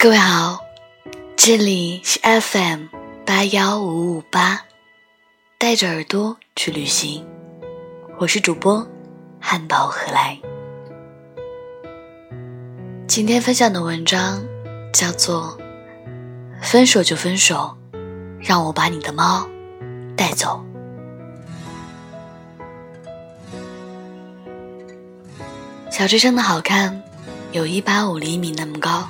各位好，这里是 FM 八幺五五八，带着耳朵去旅行，我是主播汉堡何来。今天分享的文章叫做《分手就分手，让我把你的猫带走》。小智生的好看，有一八五厘米那么高。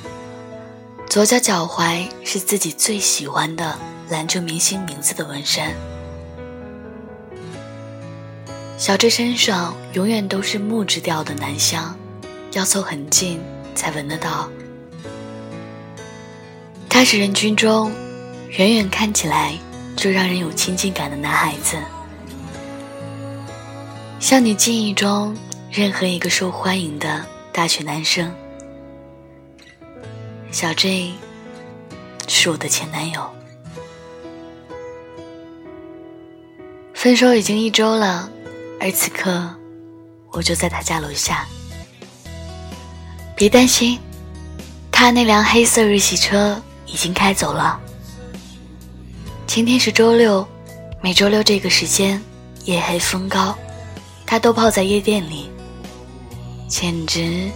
左脚脚踝是自己最喜欢的篮球明星名字的纹身。小智身上永远都是木质调的男香，要凑很近才闻得到。他是人群中远远看起来就让人有亲近感的男孩子，像你记忆中任何一个受欢迎的大学男生。小 J 是我的前男友，分手已经一周了，而此刻我就在他家楼下。别担心，他那辆黑色日系车已经开走了。今天是周六，每周六这个时间夜黑风高，他都泡在夜店里，简直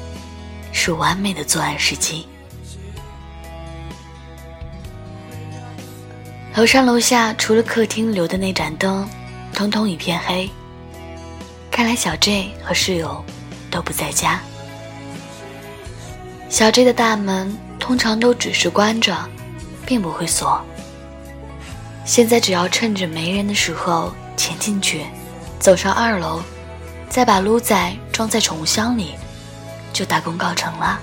是完美的作案时机。楼上楼下除了客厅留的那盏灯，通通一片黑。看来小 J 和室友都不在家。小 J 的大门通常都只是关着，并不会锁。现在只要趁着没人的时候潜进去，走上二楼，再把撸仔装在宠物箱里，就大功告成了。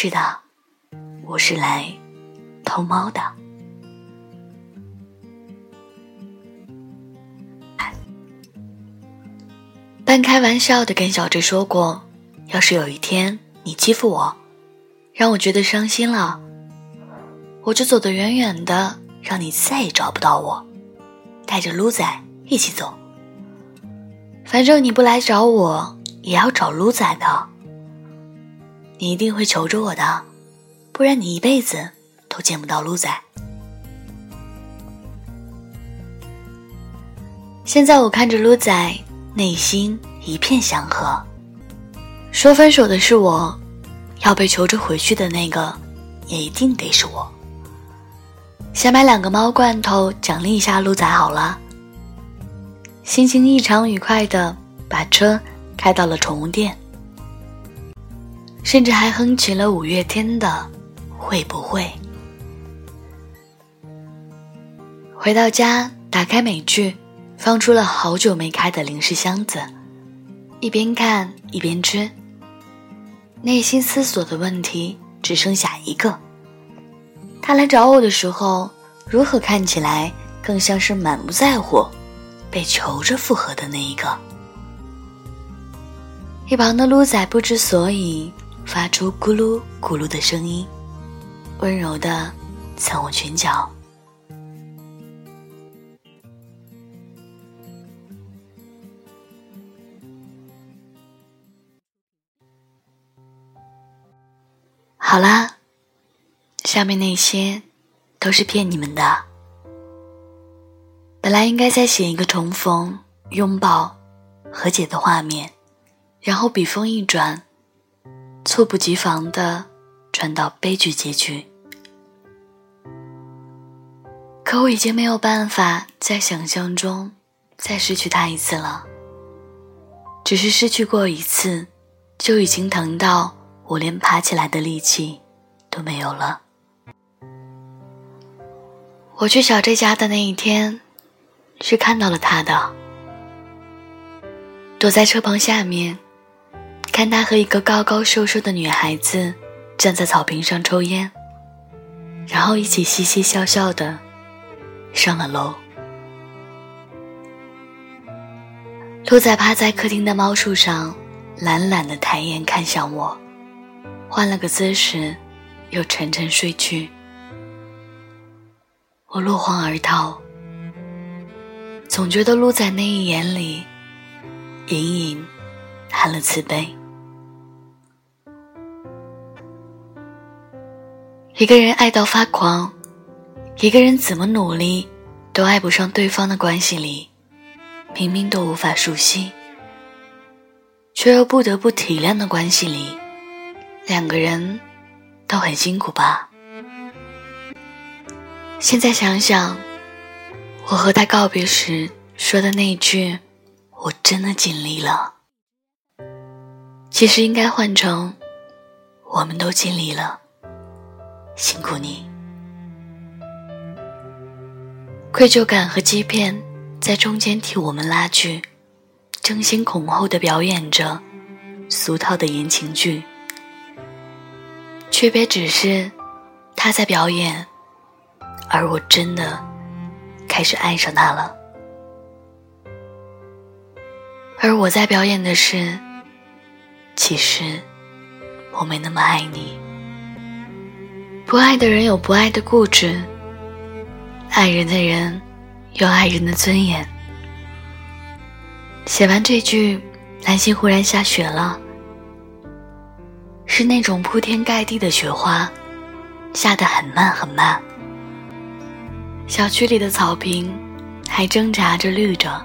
是的，我是来偷猫的。半开玩笑的跟小智说过，要是有一天你欺负我，让我觉得伤心了，我就走得远远的，让你再也找不到我，带着撸仔一起走。反正你不来找我，也要找撸仔的。你一定会求着我的，不然你一辈子都见不到鹿仔。现在我看着鹿仔，内心一片祥和。说分手的是我，要被求着回去的那个，也一定得是我。先买两个猫罐头奖励一下鹿仔好了。心情异常愉快的把车开到了宠物店。甚至还哼起了五月天的《会不会》。回到家，打开美剧，放出了好久没开的零食箱子，一边看一边吃。内心思索的问题只剩下一个：他来找我的时候，如何看起来更像是满不在乎、被求着复合的那一个？一旁的撸仔不知所以。发出咕噜咕噜的声音，温柔的蹭我裙角。好啦，下面那些都是骗你们的。本来应该再写一个重逢、拥抱、和解的画面，然后笔锋一转。猝不及防的转到悲剧结局，可我已经没有办法在想象中再失去他一次了。只是失去过一次，就已经疼到我连爬起来的力气都没有了。我去小 J 家的那一天，是看到了他的，躲在车棚下面。看他和一个高高瘦瘦的女孩子站在草坪上抽烟，然后一起嘻嘻笑笑的上了楼。鹿仔趴在客厅的猫树上，懒懒的抬眼看向我，换了个姿势，又沉沉睡去。我落荒而逃，总觉得鹿仔那一眼里，隐隐含了慈悲。一个人爱到发狂，一个人怎么努力都爱不上对方的关系里，明明都无法熟悉，却又不得不体谅的关系里，两个人都很辛苦吧？现在想想，我和他告别时说的那句“我真的尽力了”，其实应该换成“我们都尽力了”。辛苦你，愧疚感和欺骗在中间替我们拉锯，争先恐后的表演着俗套的言情剧，区别只是他在表演，而我真的开始爱上他了，而我在表演的是，其实我没那么爱你。不爱的人有不爱的固执，爱人的人有爱人的尊严。写完这句，南心忽然下雪了，是那种铺天盖地的雪花，下得很慢很慢。小区里的草坪还挣扎着绿着，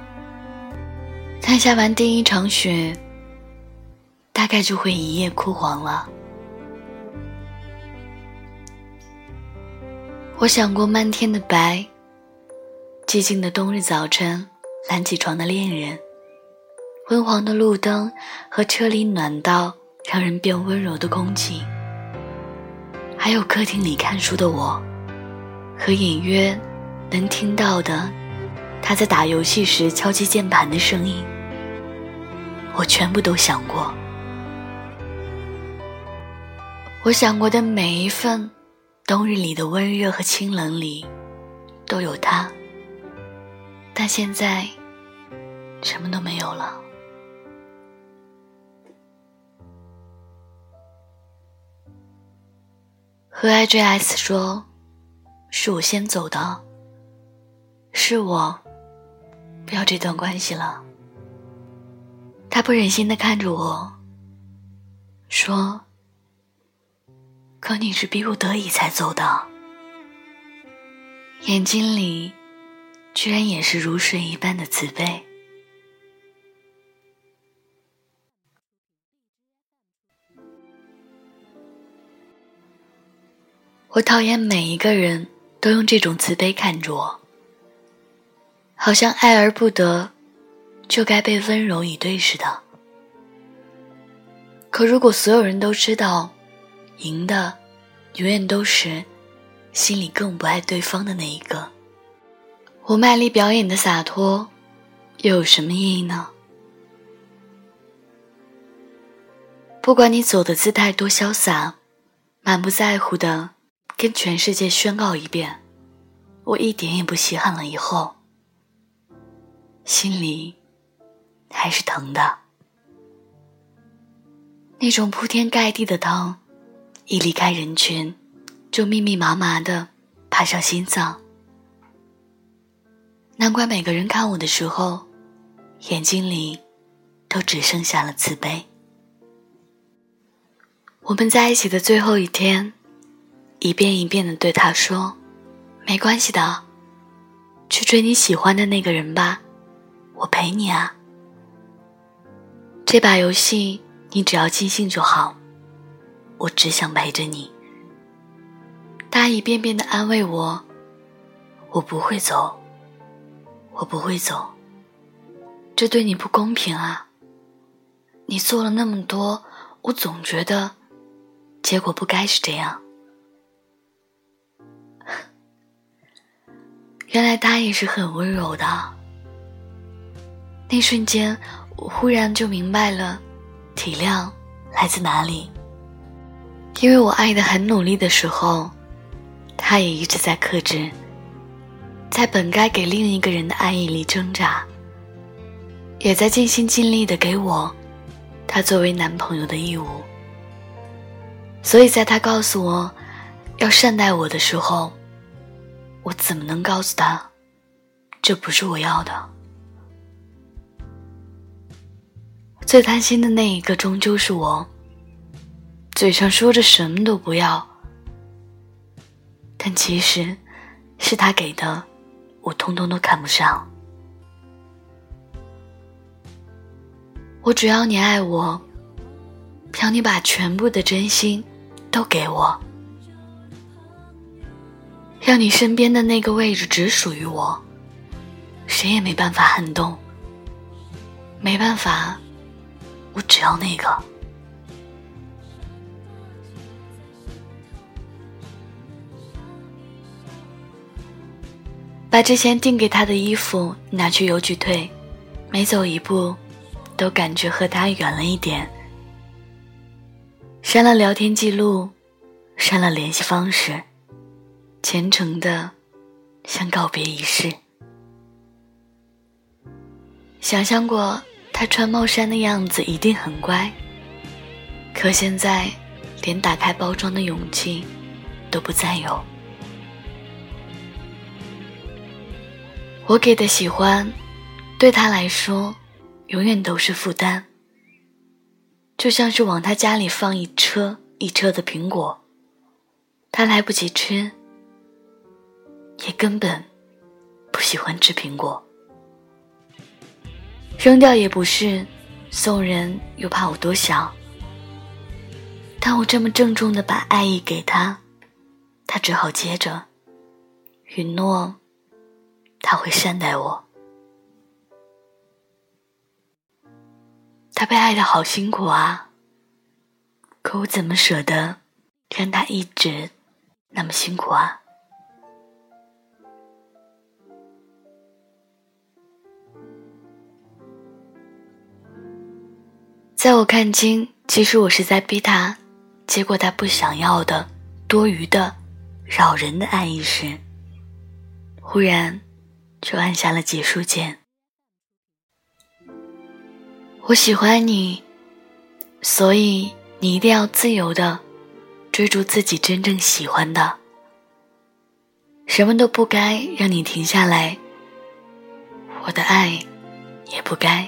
但下完第一场雪，大概就会一夜枯黄了。我想过漫天的白，寂静的冬日早晨，懒起床的恋人，昏黄的路灯和车里暖到让人变温柔的空气，还有客厅里看书的我，和隐约能听到的他在打游戏时敲击键盘的声音，我全部都想过。我想过的每一份。冬日里的温热和清冷里，都有他。但现在，什么都没有了。和 IJS 说：“是我先走的，是我不要这段关系了。”他不忍心的看着我，说。可你是逼不得已才走的，眼睛里居然也是如水一般的慈悲。我讨厌每一个人都用这种慈悲看着我，好像爱而不得，就该被温柔以对似的。可如果所有人都知道。赢的，永远都是心里更不爱对方的那一个。我卖力表演的洒脱，又有什么意义呢？不管你走的姿态多潇洒，满不在乎的跟全世界宣告一遍，我一点也不稀罕了。以后，心里还是疼的，那种铺天盖地的疼。一离开人群，就密密麻麻的爬上心脏。难怪每个人看我的时候，眼睛里都只剩下了慈悲。我们在一起的最后一天，一遍一遍的对他说：“没关系的，去追你喜欢的那个人吧，我陪你啊。这把游戏你只要尽兴就好。”我只想陪着你。他一遍遍的安慰我：“我不会走，我不会走。这对你不公平啊！你做了那么多，我总觉得结果不该是这样。原来他也是很温柔的。那瞬间，我忽然就明白了，体谅来自哪里。”因为我爱的很努力的时候，他也一直在克制，在本该给另一个人的爱意里挣扎，也在尽心尽力的给我他作为男朋友的义务。所以在他告诉我要善待我的时候，我怎么能告诉他，这不是我要的？最贪心的那一个终究是我，嘴上说着什么都不要，但其实是他给的，我通通都看不上。我只要你爱我，要你把全部的真心都给我。让你身边的那个位置只属于我，谁也没办法撼动。没办法，我只要那个。把之前订给他的衣服拿去邮局退，每走一步，都感觉和他远了一点。删了聊天记录，删了联系方式。虔诚的，像告别仪式。想象过他穿帽衫的样子一定很乖，可现在连打开包装的勇气都不再有。我给的喜欢，对他来说，永远都是负担。就像是往他家里放一车一车的苹果，他来不及吃。也根本不喜欢吃苹果，扔掉也不是，送人又怕我多想。当我这么郑重的把爱意给他，他只好接着允诺他会善待我。他被爱的好辛苦啊，可我怎么舍得让他一直那么辛苦啊？在我看清，其实我是在逼他，接过他不想要的、多余的、扰人的爱意时，忽然就按下了结束键。我喜欢你，所以你一定要自由的追逐自己真正喜欢的，什么都不该让你停下来，我的爱也不该。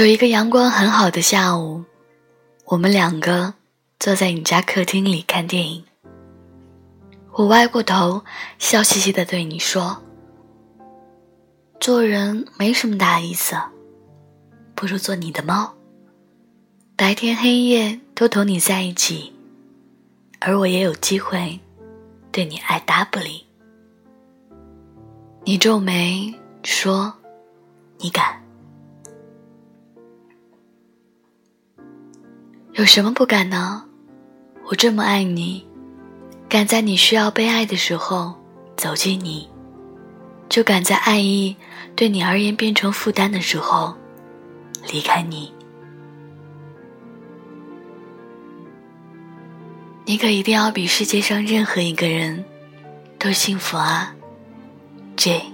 有一个阳光很好的下午，我们两个坐在你家客厅里看电影。我歪过头，笑嘻嘻的对你说：“做人没什么大意思，不如做你的猫，白天黑夜都同你在一起，而我也有机会对你爱答不理。”你皱眉说：“你敢？”有什么不敢呢？我这么爱你，敢在你需要被爱的时候走进你，就敢在爱意对你而言变成负担的时候离开你。你可一定要比世界上任何一个人都幸福啊，J。